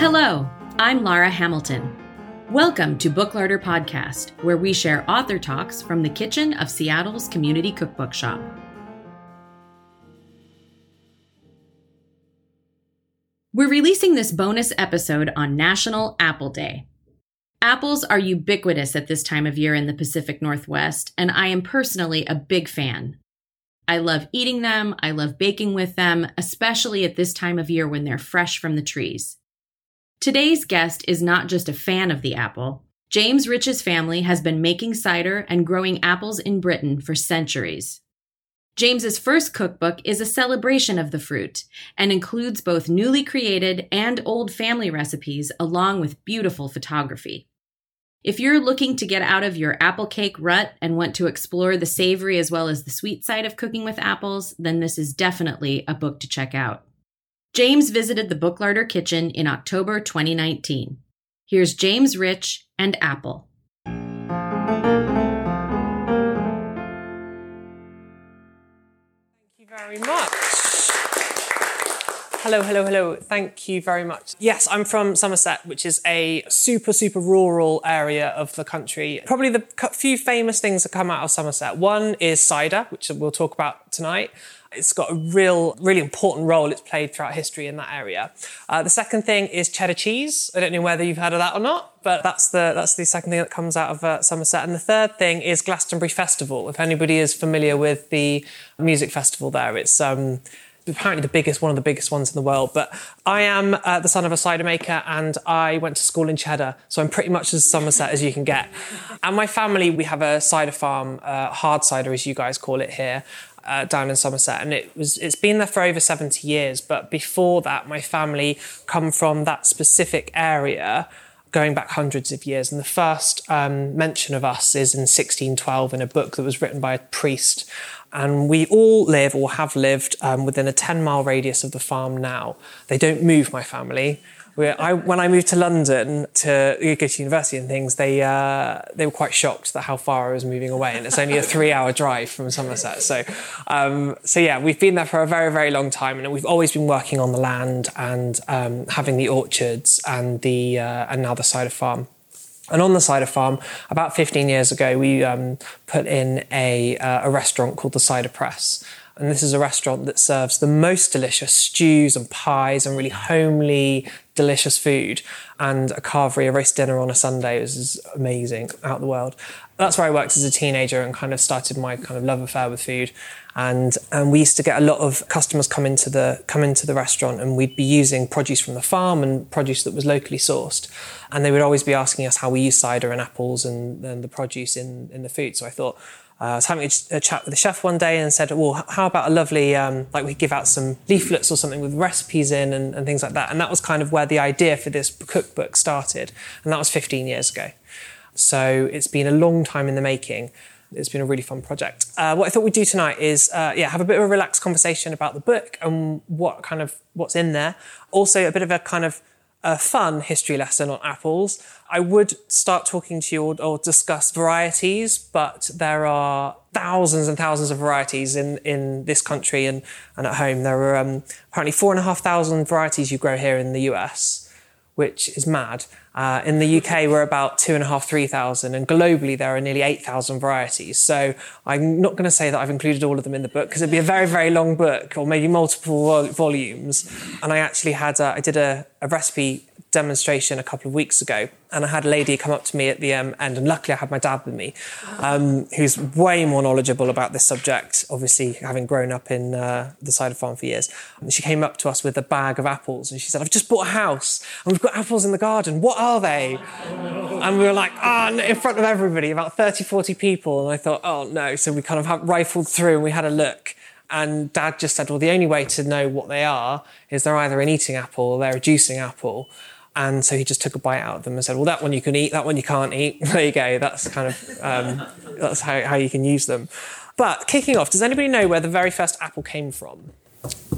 Hello, I'm Lara Hamilton. Welcome to Booklarder Podcast, where we share author talks from the kitchen of Seattle's community cookbook shop. We're releasing this bonus episode on National Apple Day. Apples are ubiquitous at this time of year in the Pacific Northwest, and I am personally a big fan. I love eating them, I love baking with them, especially at this time of year when they're fresh from the trees. Today's guest is not just a fan of the apple. James Rich's family has been making cider and growing apples in Britain for centuries. James's first cookbook is a celebration of the fruit and includes both newly created and old family recipes along with beautiful photography. If you're looking to get out of your apple cake rut and want to explore the savory as well as the sweet side of cooking with apples, then this is definitely a book to check out. James visited the Booklarder Kitchen in October 2019. Here's James Rich and Apple. Thank you very much. Hello, hello, hello. Thank you very much. Yes, I'm from Somerset, which is a super, super rural area of the country. Probably the few famous things that come out of Somerset. One is cider, which we'll talk about tonight. It's got a real, really important role it's played throughout history in that area. Uh, the second thing is cheddar cheese. I don't know whether you've heard of that or not, but that's the that's the second thing that comes out of uh, Somerset. And the third thing is Glastonbury Festival. If anybody is familiar with the music festival there, it's um, apparently the biggest, one of the biggest ones in the world. But I am uh, the son of a cider maker and I went to school in Cheddar, so I'm pretty much as Somerset as you can get. And my family, we have a cider farm, uh, hard cider as you guys call it here. Uh, down in Somerset, and it was it's been there for over 70 years. But before that, my family come from that specific area, going back hundreds of years. And the first um, mention of us is in 1612 in a book that was written by a priest and we all live or have lived um, within a 10 mile radius of the farm now. They don't move, my family. I, when I moved to London to go to university and things, they uh, they were quite shocked at how far I was moving away, and it's only a three-hour drive from Somerset. So, um, so yeah, we've been there for a very, very long time, and we've always been working on the land and um, having the orchards and the uh, and now the cider farm. And on the cider farm, about 15 years ago, we um, put in a, uh, a restaurant called the Cider Press. And this is a restaurant that serves the most delicious stews and pies and really homely, delicious food. And a carvery, a roast dinner on a Sunday is amazing, out the world. That's where I worked as a teenager and kind of started my kind of love affair with food. And, and we used to get a lot of customers come into the come into the restaurant and we'd be using produce from the farm and produce that was locally sourced. And they would always be asking us how we use cider and apples and, and the produce in, in the food. So I thought, I was having a, a, chat with the chef one day and said, well, how about a lovely, um, like we give out some leaflets or something with recipes in and, and, things like that. And that was kind of where the idea for this cookbook started. And that was 15 years ago. So it's been a long time in the making. It's been a really fun project. Uh, what I thought we'd do tonight is, uh, yeah, have a bit of a relaxed conversation about the book and what kind of what's in there. Also, a bit of a kind of a fun history lesson on apples. I would start talking to you or, or, discuss varieties, but there are thousands and thousands of varieties in, in this country and, and at home. There are um, apparently four and a half thousand varieties you grow here in the US, which is mad. Uh, in the UK, we're about two and a half, three thousand, and globally there are nearly eight thousand varieties. So I'm not going to say that I've included all of them in the book because it'd be a very, very long book, or maybe multiple vol- volumes. And I actually had, I did a, a recipe demonstration a couple of weeks ago, and I had a lady come up to me at the um, end, and luckily I had my dad with me, um, who's way more knowledgeable about this subject, obviously having grown up in uh, the cider farm for years. And she came up to us with a bag of apples, and she said, "I've just bought a house, and we've got apples in the garden. What are they?" And we were like, "Ah!" Oh, in front of everybody, about 30, 40 people, and I thought, "Oh no!" So we kind of rifled through, and we had a look. And dad just said, well, the only way to know what they are is they're either an eating apple or they're a juicing apple. And so he just took a bite out of them and said, "Well, that one you can eat, that one you can't eat. There you go. That's kind of um, that's how, how you can use them." But kicking off, does anybody know where the very first apple came from?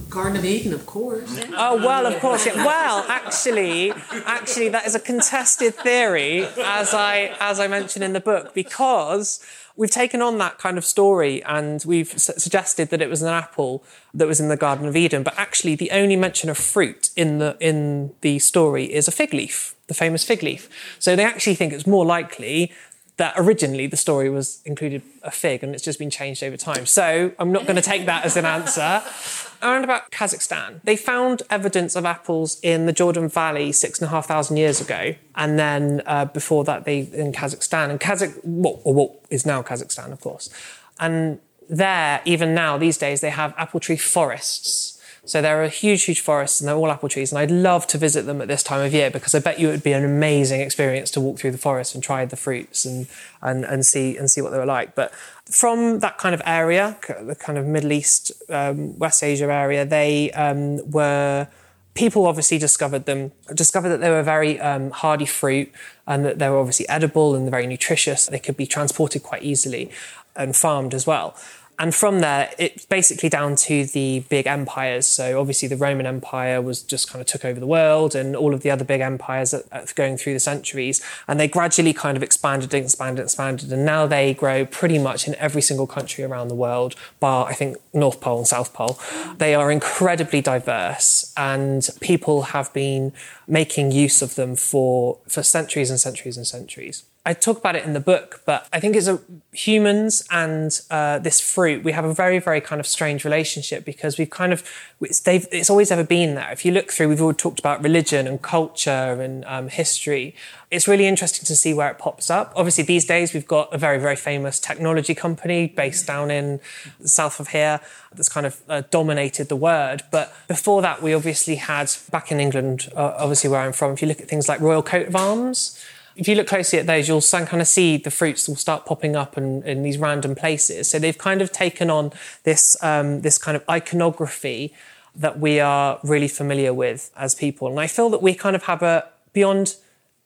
Garden of Eden, of course. Oh well, of course. Yeah. Well, actually, actually, that is a contested theory, as I as I mentioned in the book, because we've taken on that kind of story and we've su- suggested that it was an apple that was in the Garden of Eden, but actually the only mention of fruit in the in the story is a fig leaf, the famous fig leaf. So they actually think it's more likely that originally the story was included a fig and it's just been changed over time. So I'm not going to take that as an answer. Around about Kazakhstan, they found evidence of apples in the Jordan Valley six and a half thousand years ago, and then uh, before that, they in Kazakhstan and Kazakh, what, or what is now Kazakhstan, of course, and there, even now these days, they have apple tree forests so there are huge, huge forests and they're all apple trees. And I'd love to visit them at this time of year because I bet you it would be an amazing experience to walk through the forest and try the fruits and, and, and see and see what they were like. But from that kind of area, the kind of Middle East, um, West Asia area, they um, were people obviously discovered them, discovered that they were very um, hardy fruit and that they were obviously edible and very nutritious. They could be transported quite easily and farmed as well. And from there, it's basically down to the big empires. So obviously, the Roman Empire was just kind of took over the world, and all of the other big empires going through the centuries, and they gradually kind of expanded, and expanded, and expanded, and now they grow pretty much in every single country around the world, bar I think North Pole and South Pole. They are incredibly diverse, and people have been making use of them for for centuries and centuries and centuries. I talk about it in the book, but I think it's a, humans and uh, this fruit. We have a very, very kind of strange relationship because we've kind of it's, it's always ever been there. If you look through, we've all talked about religion and culture and um, history. It's really interesting to see where it pops up. Obviously, these days we've got a very, very famous technology company based down in south of here that's kind of uh, dominated the word. But before that, we obviously had back in England, uh, obviously where I'm from. If you look at things like Royal Coat of Arms if you look closely at those, you'll kind of see the fruits will start popping up in, in these random places. So they've kind of taken on this um, this kind of iconography that we are really familiar with as people. And I feel that we kind of have a beyond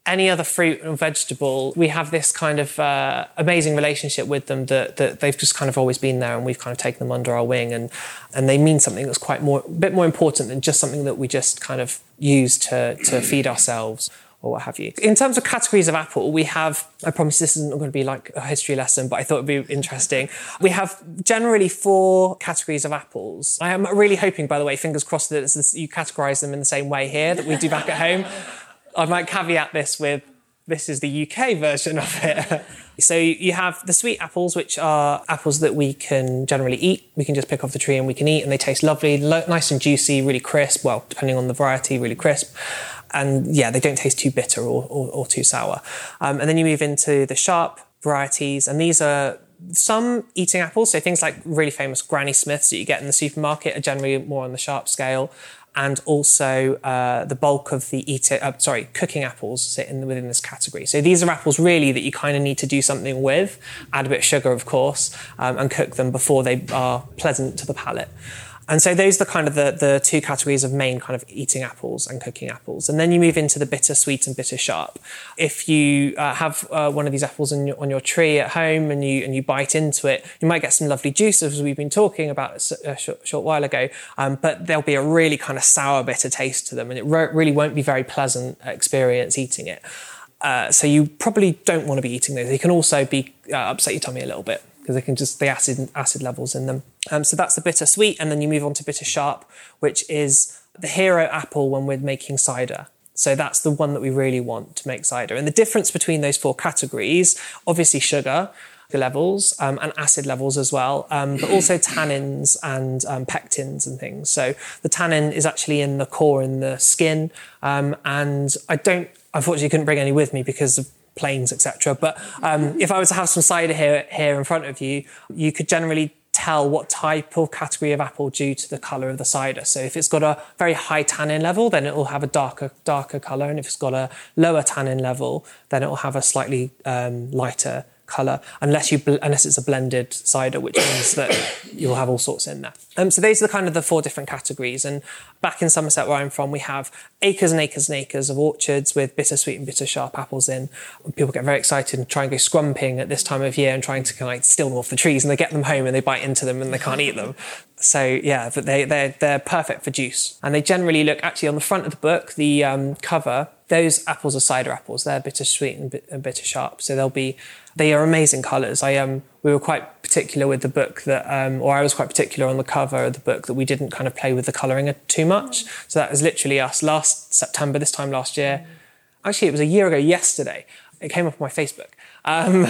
any other fruit and vegetable, we have this kind of uh, amazing relationship with them that, that they've just kind of always been there, and we've kind of taken them under our wing, and and they mean something that's quite more, a bit more important than just something that we just kind of use to to feed ourselves or what have you. In terms of categories of Apple, we have, I promise this isn't going to be like a history lesson, but I thought it'd be interesting. We have generally four categories of apples. I am really hoping, by the way, fingers crossed that you categorize them in the same way here that we do back at home. I might caveat this with this is the UK version of it. so you have the sweet apples, which are apples that we can generally eat. We can just pick off the tree and we can eat, and they taste lovely, lo- nice and juicy, really crisp. Well, depending on the variety, really crisp and yeah, they don't taste too bitter or, or, or too sour. Um, and then you move into the sharp varieties, and these are some eating apples. So things like really famous Granny Smiths that you get in the supermarket are generally more on the sharp scale. And also uh, the bulk of the eating, uh, sorry, cooking apples sit in, within this category. So these are apples really that you kind of need to do something with, add a bit of sugar, of course, um, and cook them before they are pleasant to the palate. And so those are the kind of the, the two categories of main kind of eating apples and cooking apples. And then you move into the bitter sweet and bitter sharp. If you uh, have uh, one of these apples your, on your tree at home and you and you bite into it, you might get some lovely juices as we've been talking about a short, short while ago. Um, but there'll be a really kind of sour, bitter taste to them, and it re- really won't be very pleasant experience eating it. Uh, so you probably don't want to be eating those. They can also be uh, upset your tummy a little bit because they can just the acid acid levels in them. Um, so that's the bitter sweet, and then you move on to bitter sharp, which is the hero apple when we're making cider. So that's the one that we really want to make cider. And the difference between those four categories, obviously sugar levels um, and acid levels as well, um, but also tannins and um, pectins and things. So the tannin is actually in the core in the skin, um, and I don't unfortunately couldn't bring any with me because of planes, etc. But um, if I was to have some cider here here in front of you, you could generally tell what type or category of apple due to the color of the cider. So if it's got a very high tannin level, then it will have a darker darker color, and if it's got a lower tannin level, then it will have a slightly um, lighter color unless you unless it's a blended cider which means that you'll have all sorts in there um, so these are the kind of the four different categories and back in somerset where i'm from we have acres and acres and acres of orchards with bittersweet and bitter sharp apples in. People get very excited and try and go scrumping at this time of year and trying to kind of like steal them off the trees and they get them home and they bite into them and they can't eat them. So yeah but they, they're, they're perfect for juice. And they generally look actually on the front of the book the um, cover those apples are cider apples. They're bittersweet and, bit, and bitter sharp so they'll be they are amazing colours. I um, we were quite particular with the book that, um, or I was quite particular on the cover of the book that we didn't kind of play with the colouring too much. So that was literally us last September, this time last year. Actually, it was a year ago yesterday. It came up on my Facebook. Um,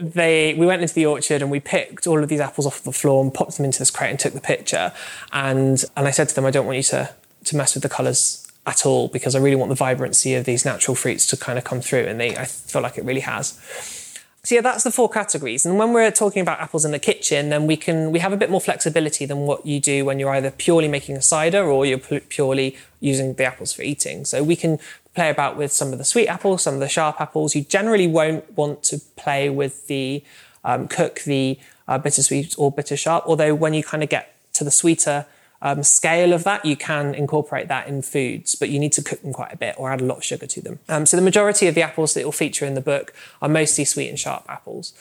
they, we went into the orchard and we picked all of these apples off the floor and popped them into this crate and took the picture. And, and I said to them, I don't want you to, to mess with the colours at all because I really want the vibrancy of these natural fruits to kind of come through. And they, I feel like it really has. So yeah, that's the four categories. And when we're talking about apples in the kitchen, then we can we have a bit more flexibility than what you do when you're either purely making a cider or you're purely using the apples for eating. So we can play about with some of the sweet apples, some of the sharp apples. You generally won't want to play with the um, cook the uh, bittersweet or bitter sharp. Although when you kind of get to the sweeter um, scale of that, you can incorporate that in foods, but you need to cook them quite a bit or add a lot of sugar to them. Um, so the majority of the apples that will feature in the book are mostly sweet and sharp apples.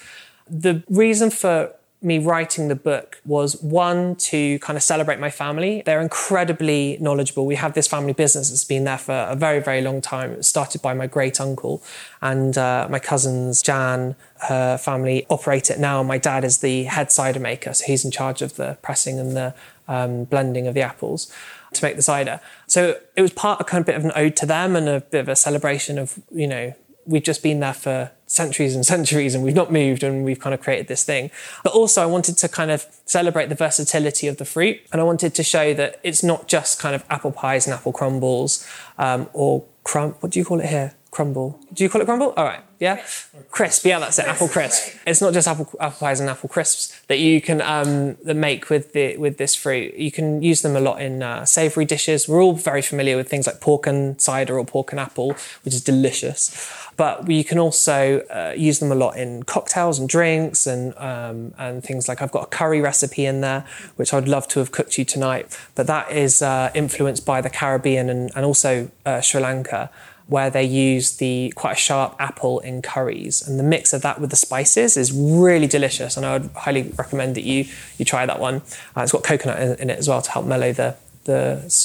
The reason for me writing the book was one to kind of celebrate my family. They're incredibly knowledgeable. We have this family business that's been there for a very, very long time. It was started by my great uncle and uh, my cousins, Jan, her family operate it now. My dad is the head cider maker, so he's in charge of the pressing and the um, blending of the apples to make the cider. So it was part of kind of bit of an ode to them and a bit of a celebration of, you know, we've just been there for centuries and centuries and we've not moved and we've kind of created this thing. But also I wanted to kind of celebrate the versatility of the fruit and I wanted to show that it's not just kind of apple pies and apple crumbles um, or crumb, what do you call it here? Crumble. Do you call it crumble? All right. Yeah. Crisp. Yeah, that's it. Apple crisp. It's not just apple, apple pies and apple crisps that you can um, that make with the with this fruit. You can use them a lot in uh, savoury dishes. We're all very familiar with things like pork and cider or pork and apple, which is delicious. But you can also uh, use them a lot in cocktails and drinks and um, and things like I've got a curry recipe in there, which I'd love to have cooked you tonight. But that is uh, influenced by the Caribbean and, and also uh, Sri Lanka where they use the quite a sharp apple in curries, and the mix of that with the spices is really delicious. And I would highly recommend that you you try that one. Uh, it's got coconut in, in, it as well to help mellow the the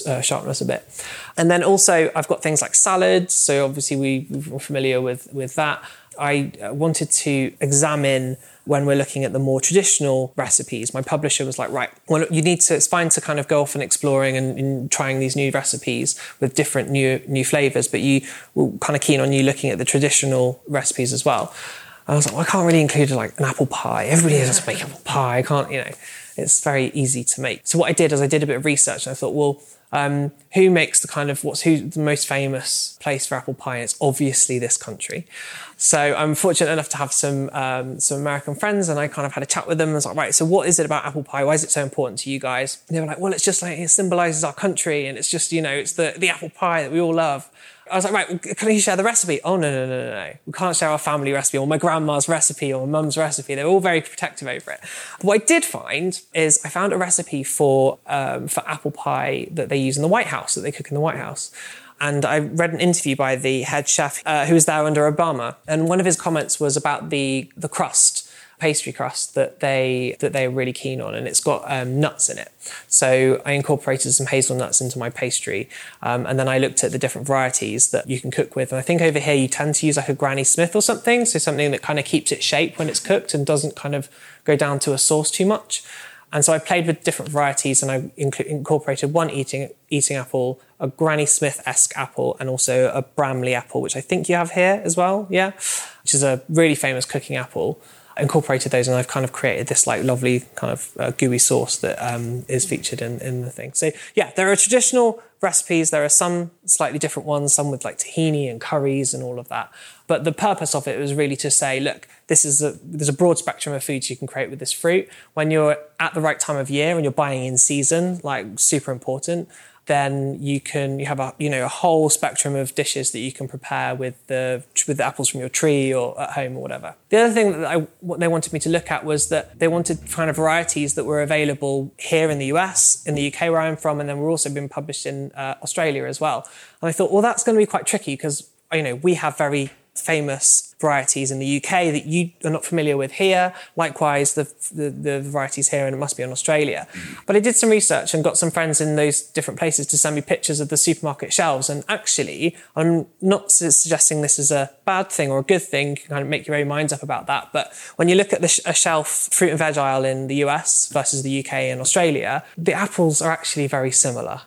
uh, sharpness a bit. And then also I've got things like salads. So obviously we, we're familiar with with that. I uh, wanted to examine when we're looking at the more traditional recipes, my publisher was like, right, well, you need to, it's fine to kind of go off and exploring and, and trying these new recipes with different new, new flavors, but you were kind of keen on you looking at the traditional recipes as well. I was like, well, I can't really include like an apple pie. Everybody has to make apple pie. I can't, you know, it's very easy to make. So what I did is I did a bit of research and I thought, well, um, who makes the kind of what's who's the most famous place for apple pie? It's obviously this country. So I'm fortunate enough to have some um, some American friends, and I kind of had a chat with them. I was like, right, so what is it about apple pie? Why is it so important to you guys? And they were like, well, it's just like it symbolizes our country, and it's just you know, it's the the apple pie that we all love. I was like, right, can you share the recipe? Oh, no, no, no, no, no. We can't share our family recipe or my grandma's recipe or mum's recipe. They're all very protective over it. What I did find is I found a recipe for, um, for apple pie that they use in the White House, that they cook in the White House. And I read an interview by the head chef uh, who was there under Obama. And one of his comments was about the, the crust pastry crust that they that they're really keen on, and it's got um, nuts in it. So I incorporated some hazelnuts into my pastry, um, and then I looked at the different varieties that you can cook with. And I think over here you tend to use like a Granny Smith or something, so something that kind of keeps its shape when it's cooked and doesn't kind of go down to a sauce too much. And so I played with different varieties and I inc- incorporated one eating eating apple, a Granny Smith esque apple, and also a Bramley apple, which I think you have here as well. Yeah, which is a really famous cooking apple incorporated those and I've kind of created this like lovely kind of uh, gooey sauce that um, is featured in, in the thing. So yeah, there are traditional recipes. There are some slightly different ones, some with like tahini and curries and all of that. But the purpose of it was really to say, look, this is a, there's a broad spectrum of foods you can create with this fruit. When you're at the right time of year and you're buying in season, like super important then you can you have a you know a whole spectrum of dishes that you can prepare with the with the apples from your tree or at home or whatever. The other thing that I, what they wanted me to look at was that they wanted kind of varieties that were available here in the US, in the UK where I'm from, and then we're also being published in uh, Australia as well. And I thought, well, that's going to be quite tricky because you know we have very famous varieties in the UK that you are not familiar with here. Likewise, the, the, the, varieties here, and it must be in Australia. But I did some research and got some friends in those different places to send me pictures of the supermarket shelves. And actually, I'm not suggesting this is a bad thing or a good thing. You can kind of make your own minds up about that. But when you look at the a shelf fruit and veg aisle in the US versus the UK and Australia, the apples are actually very similar.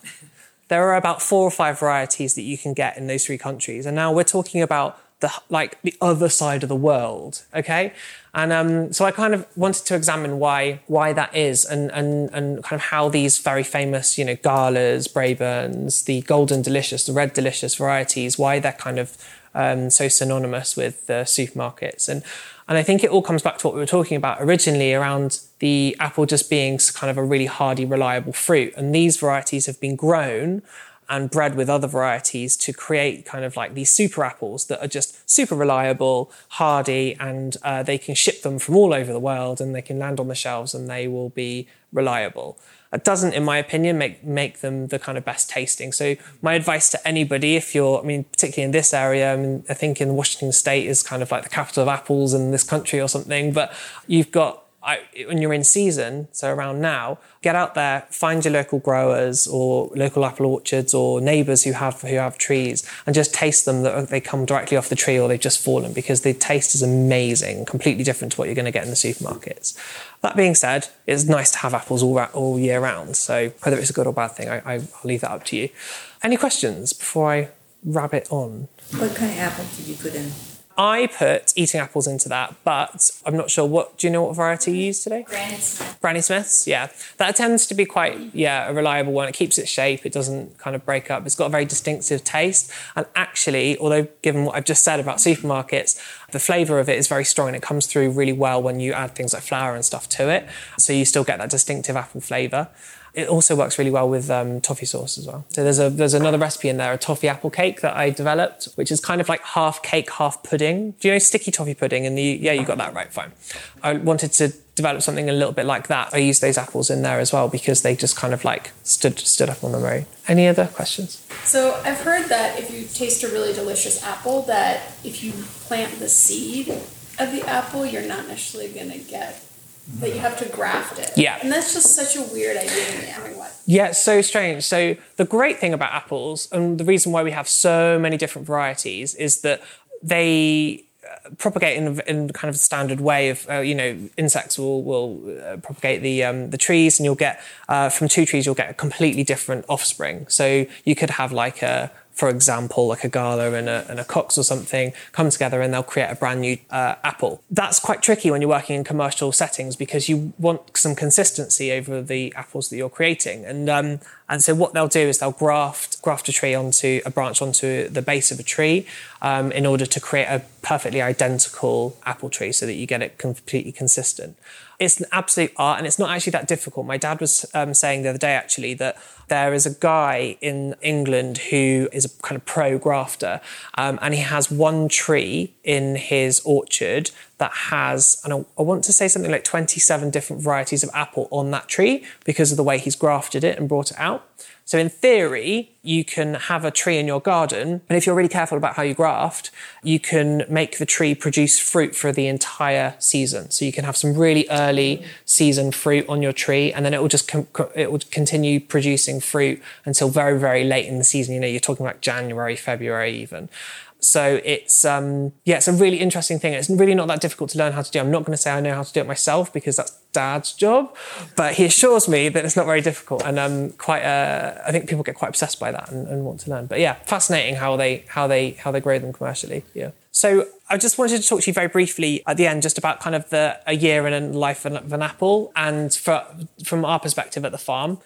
There are about four or five varieties that you can get in those three countries. And now we're talking about the like the other side of the world okay? And um, so i kind of wanted to examine why why that is and and and kind of how these very famous you know galas braeburns the golden delicious the red delicious varieties why they're kind of um, so synonymous with the supermarkets. And and i think it all comes back to what we were talking about originally around the apple just being kind of a really hardy reliable fruit. And these varieties have been grown and bred with other varieties to create kind of like these super apples that are just super reliable, hardy, and uh, they can ship them from all over the world and they can land on the shelves and they will be reliable. It doesn't, in my opinion, make make them the kind of best tasting. So my advice to anybody, if you're, I mean, particularly in this area, I mean, I think in Washington State is kind of like the capital of apples in this country or something, but you've got I, when you're in season, so around now, get out there, find your local growers or local apple orchards or neighbours who have who have trees, and just taste them. That they come directly off the tree or they've just fallen because the taste is amazing, completely different to what you're going to get in the supermarkets. That being said, it's nice to have apples all all year round. So whether it's a good or bad thing, I, I'll leave that up to you. Any questions before I rabbit on? What kind of apple did you put in? I put eating apples into that, but I'm not sure what. Do you know what variety you use today? Granny Smith. Granny Smiths, yeah. That tends to be quite, yeah, a reliable one. It keeps its shape. It doesn't kind of break up. It's got a very distinctive taste. And actually, although given what I've just said about supermarkets, the flavour of it is very strong and it comes through really well when you add things like flour and stuff to it. So you still get that distinctive apple flavour. It also works really well with um, toffee sauce as well. So there's a there's another recipe in there, a toffee apple cake that I developed, which is kind of like half cake, half pudding. Do you know sticky toffee pudding? And yeah, you got that right. Fine. I wanted to develop something a little bit like that. I used those apples in there as well because they just kind of like stood stood up on their own. Any other questions? So I've heard that if you taste a really delicious apple, that if you plant the seed of the apple, you're not necessarily going to get that you have to graft it. Yeah. And that's just such a weird idea to me. I? Yeah, it's so strange. So the great thing about apples, and the reason why we have so many different varieties, is that they uh, propagate in, in kind of a standard way of uh, you know insects will will uh, propagate the um, the trees and you'll get uh, from two trees you'll get a completely different offspring so you could have like a for example, like a Gala and a, and a Cox or something, come together and they'll create a brand new uh, apple. That's quite tricky when you're working in commercial settings because you want some consistency over the apples that you're creating. And um, and so what they'll do is they'll graft graft a tree onto a branch onto the base of a tree um, in order to create a perfectly identical apple tree so that you get it completely consistent. It's an absolute art and it's not actually that difficult. My dad was um, saying the other day actually that there is a guy in England who is a kind of pro grafter, um, and he has one tree in his orchard that has, and I, I want to say something like 27 different varieties of apple on that tree because of the way he's grafted it and brought it out. So in theory, you can have a tree in your garden, and if you're really careful about how you graft, you can make the tree produce fruit for the entire season. So you can have some really early season fruit on your tree, and then it will just com- it will continue producing fruit until very very late in the season. You know, you're talking about January, February even. So it's um, yeah, it's a really interesting thing. It's really not that difficult to learn how to do. I'm not going to say I know how to do it myself because that's Dad's job, but he assures me that it's not very difficult. And um, quite, uh, I think people get quite obsessed by that and, and want to learn. But yeah, fascinating how they how they how they grow them commercially. Yeah. So I just wanted to talk to you very briefly at the end, just about kind of the a year in a life of an apple, and for, from our perspective at the farm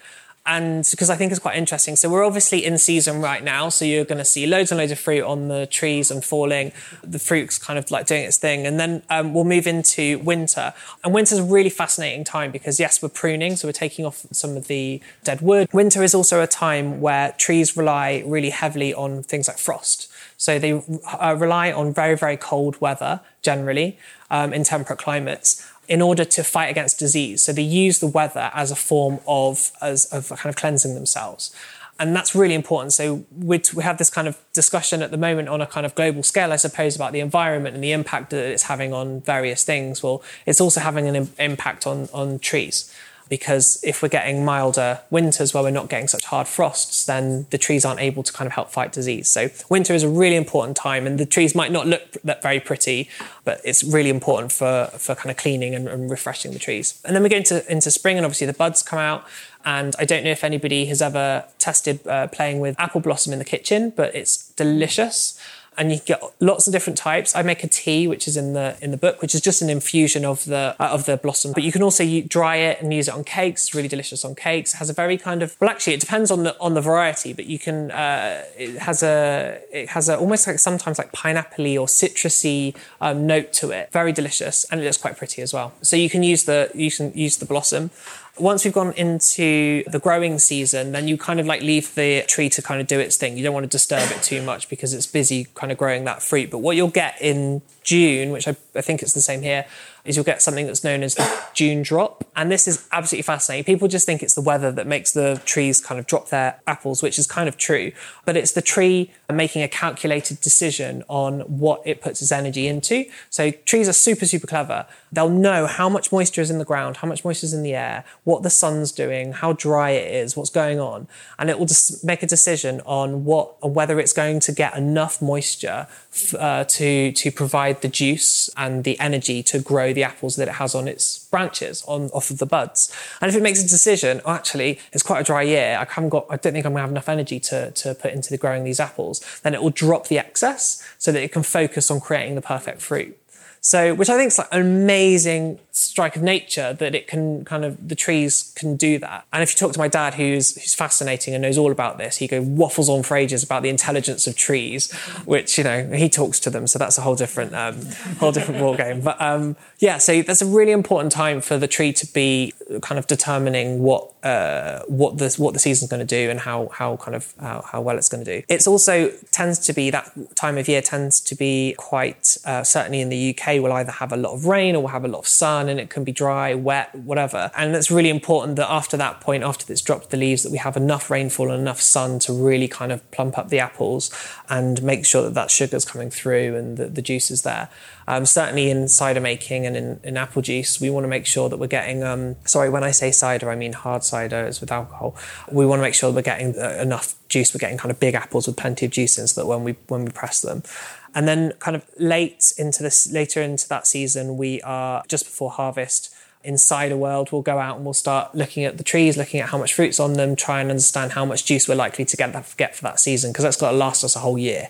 and because I think it's quite interesting. So we're obviously in season right now, so you're going to see loads and loads of fruit on the trees and falling. The fruit's kind of like doing its thing, and then um, we'll move into winter. And winter's a really fascinating time because yes, we're pruning, so we're taking off some of the dead wood. Winter is also a time where trees rely really heavily on things like frost. So they uh, rely on very very cold weather generally um, in temperate climates in order to fight against disease. So they use the weather as a form of, as, of kind of cleansing themselves. And that's really important. So we have this kind of discussion at the moment on a kind of global scale, I suppose, about the environment and the impact that it's having on various things. Well, it's also having an Im- impact on, on trees because if we're getting milder winters where we're not getting such hard frosts, then the trees aren't able to kind of help fight disease. So winter is a really important time, and the trees might not look that very pretty, but it's really important for, for kind of cleaning and, and refreshing the trees. And then we go into, into spring, and obviously the buds come out. And I don't know if anybody has ever tested uh, playing with apple blossom in the kitchen, but it's delicious and you get lots of different types. I make a tea, which is in the in the book, which is just an infusion of the uh, of the blossom. But you can also dry it and use it on cakes. Really delicious on cakes. It has a very kind of well, actually, it depends on the on the variety, but you can. Uh, it has a it has a almost like sometimes like pineappley or citrusy um, note to it. Very delicious, and it looks quite pretty as well. So you can use the you can use the blossom. Once we've gone into the growing season, then you kind of like leave the tree to kind of do its thing. You don't want to disturb it too much because it's busy kind of growing that fruit. But what you'll get in June, which I, I think it's the same here, is you'll get something that's known as the June drop. And this is absolutely fascinating. People just think it's the weather that makes the trees kind of drop their apples, which is kind of true. But it's the tree making a calculated decision on what it puts its energy into. So trees are super, super clever. They'll know how much moisture is in the ground, how much moisture is in the air, what the sun's doing, how dry it is, what's going on. And it will just make a decision on what, whether it's going to get enough moisture uh, to, to provide the juice and the energy to grow the apples that it has on its branches, on off of the buds. And if it makes a decision, oh, actually, it's quite a dry year, I haven't got, I don't think I'm gonna have enough energy to, to put into the growing these apples, then it will drop the excess so that it can focus on creating the perfect fruit. So, which I think is like an amazing strike of nature that it can kind of the trees can do that. And if you talk to my dad, who's who's fascinating and knows all about this, he goes waffles on for ages about the intelligence of trees, which you know he talks to them. So that's a whole different um, whole different ball game. But um, yeah, so that's a really important time for the tree to be kind of determining what uh, what the what the season's going to do and how how kind of how, how well it's going to do. It's also tends to be that time of year tends to be quite uh, certainly in the UK will either have a lot of rain or will have a lot of sun and it can be dry, wet, whatever. And it's really important that after that point, after it's dropped the leaves, that we have enough rainfall and enough sun to really kind of plump up the apples and make sure that that sugar's coming through and the, the juice is there. Um, certainly in cider making and in, in, apple juice, we want to make sure that we're getting, um, sorry, when I say cider, I mean hard cider, with alcohol. We want to make sure that we're getting uh, enough juice, we're getting kind of big apples with plenty of juice in so that when we, when we press them. And then kind of late into this, later into that season, we are just before harvest, in a world, we'll go out and we'll start looking at the trees, looking at how much fruit's on them, try and understand how much juice we're likely to get, get for that season, because that's got to last us a whole year.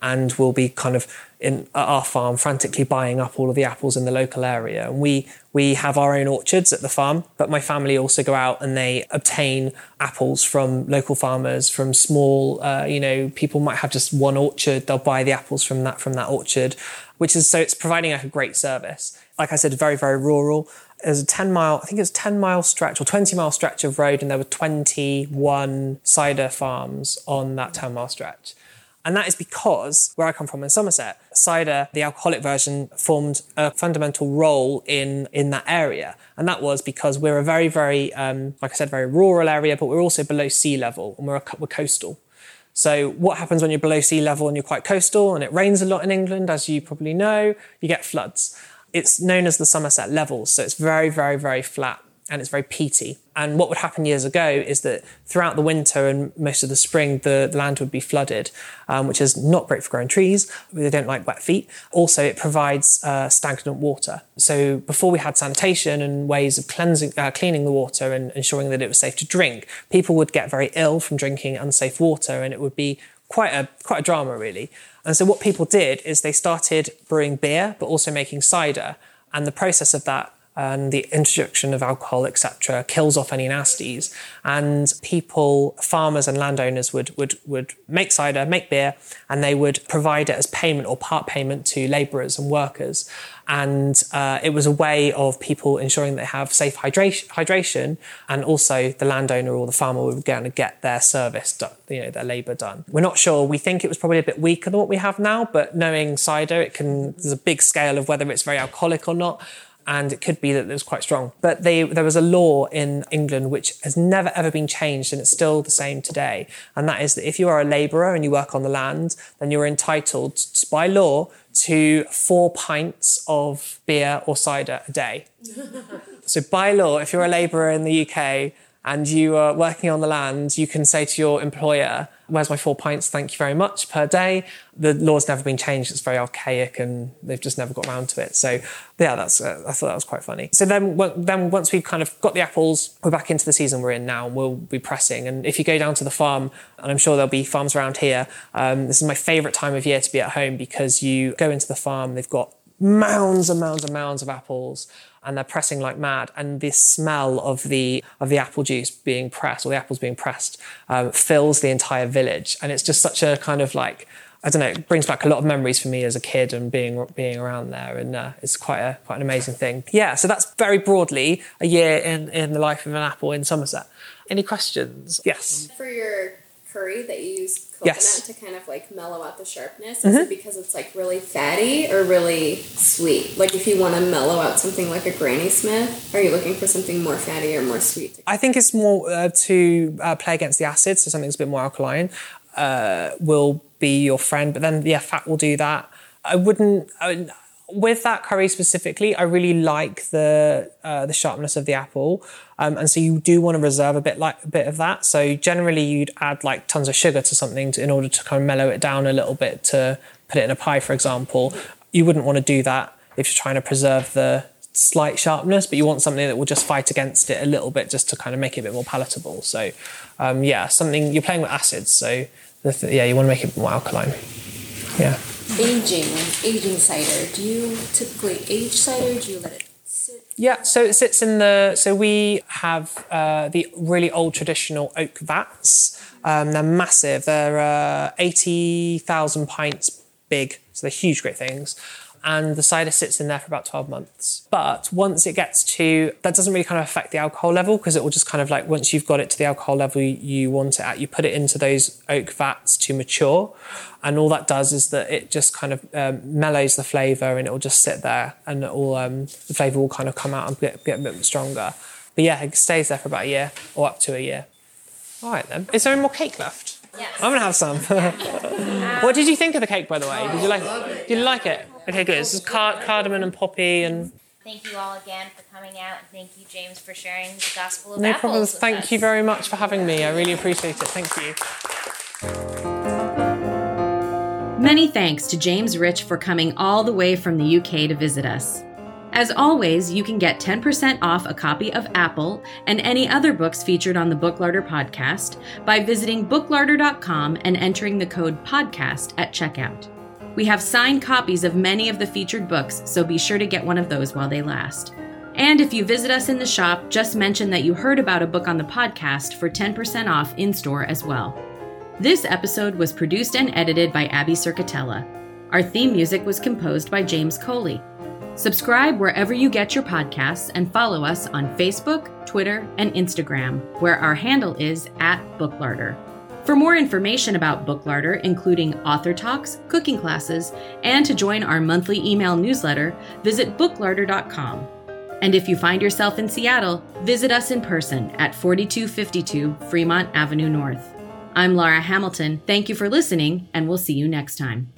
And we'll be kind of in at our farm frantically buying up all of the apples in the local area. And we we have our own orchards at the farm, but my family also go out and they obtain apples from local farmers, from small. Uh, you know, people might have just one orchard; they'll buy the apples from that from that orchard, which is so it's providing like a great service. Like I said, very very rural there's a 10 mile, I think it's 10 mile stretch or 20 mile stretch of road, and there were 21 cider farms on that 10 mile stretch. And that is because where I come from in Somerset, cider, the alcoholic version, formed a fundamental role in, in that area. And that was because we're a very, very, um, like I said, very rural area, but we're also below sea level and we're, a, we're coastal. So what happens when you're below sea level and you're quite coastal and it rains a lot in England, as you probably know, you get floods it's known as the Somerset Levels. So it's very, very, very flat and it's very peaty. And what would happen years ago is that throughout the winter and most of the spring, the, the land would be flooded, um, which is not great for growing trees. They don't like wet feet. Also, it provides uh, stagnant water. So before we had sanitation and ways of cleansing, uh, cleaning the water and ensuring that it was safe to drink, people would get very ill from drinking unsafe water, and it would be quite a quite a drama really. And so what people did is they started brewing beer, but also making cider. And the process of that and the introduction of alcohol, etc., kills off any nasties. And people, farmers and landowners would, would, would make cider, make beer, and they would provide it as payment or part payment to labourers and workers. And uh, it was a way of people ensuring they have safe hydration, hydration, and also the landowner or the farmer would going to get their service done, you know, their labour done. We're not sure. We think it was probably a bit weaker than what we have now, but knowing cider, it can, there's a big scale of whether it's very alcoholic or not and it could be that it was quite strong. But they, there was a law in England which has never ever been changed and it's still the same today. And that is that if you are a labourer and you work on the land, then you're entitled by law to four pints of beer or cider a day. so by law, if you're a labourer in the UK and you are working on the land, you can say to your employer, Where's my four pints? Thank you very much per day. The law's never been changed. It's very archaic and they've just never got around to it. So, yeah, that's, uh, I thought that was quite funny. So then, then once we've kind of got the apples, we're back into the season we're in now and we'll be pressing. And if you go down to the farm, and I'm sure there'll be farms around here, um, this is my favourite time of year to be at home because you go into the farm, they've got mounds and mounds and mounds of apples and they're pressing like mad. And the smell of the of the apple juice being pressed or the apples being pressed um, fills the entire village, and it's just such a kind of like I don't know, it brings back a lot of memories for me as a kid and being being around there, and uh, it's quite a quite an amazing thing. Yeah, so that's very broadly a year in in the life of an apple in Somerset. Any questions? Yes. For your curry that you use coconut Yes. to kind of like mellow out the sharpness? Mm-hmm. Is it because it's like really fatty or really sweet? Like if you want to mellow out something like a Granny Smith, are you looking for something more fatty or more sweet? I think it's more uh, to uh, play against the acid, so something that's a bit more alkaline uh, will be your friend. But then, yeah, fat will do that. I wouldn't. I, with that curry specifically, I really like the uh, the sharpness of the apple, um, and so you do want to reserve a bit like a bit of that. So generally, you'd add like tons of sugar to something to, in order to kind of mellow it down a little bit to put it in a pie, for example. You wouldn't want to do that if you're trying to preserve the slight sharpness, but you want something that will just fight against it a little bit, just to kind of make it a bit more palatable. So, um, yeah, something you're playing with acids, so th- yeah, you want to make it more alkaline. Yeah. Aging, aging cider. Do you typically age cider? Do you let it sit? Yeah, so it sits in the. So we have uh, the really old traditional oak vats. Um, they're massive. They're uh, eighty thousand pints big, so they're huge, great things. And the cider sits in there for about twelve months. But once it gets to that, doesn't really kind of affect the alcohol level because it will just kind of like once you've got it to the alcohol level you want it at, you put it into those oak vats to mature, and all that does is that it just kind of um, mellows the flavour and it will just sit there and it will um, the flavour will kind of come out and get, get a bit stronger. But yeah, it stays there for about a year or up to a year. All right then. Is there any more cake left? Yes. I'm gonna have some. what did you think of the cake, by the way? Did you like? Did you like it? Okay, good. This is car- cardamom and poppy and Thank you all again for coming out, and thank you, James, for sharing the gospel of no apples. problems. with Thank us. you very much for having me. I really appreciate it. Thank you. Many thanks to James Rich for coming all the way from the UK to visit us. As always, you can get 10% off a copy of Apple and any other books featured on the Booklarder podcast by visiting booklarder.com and entering the code podcast at checkout. We have signed copies of many of the featured books, so be sure to get one of those while they last. And if you visit us in the shop, just mention that you heard about a book on the podcast for 10% off in store as well. This episode was produced and edited by Abby Circatella. Our theme music was composed by James Coley. Subscribe wherever you get your podcasts and follow us on Facebook, Twitter, and Instagram, where our handle is at Booklarder. For more information about Booklarder, including author talks, cooking classes, and to join our monthly email newsletter, visit booklarder.com. And if you find yourself in Seattle, visit us in person at 4252 Fremont Avenue North. I'm Lara Hamilton. Thank you for listening, and we'll see you next time.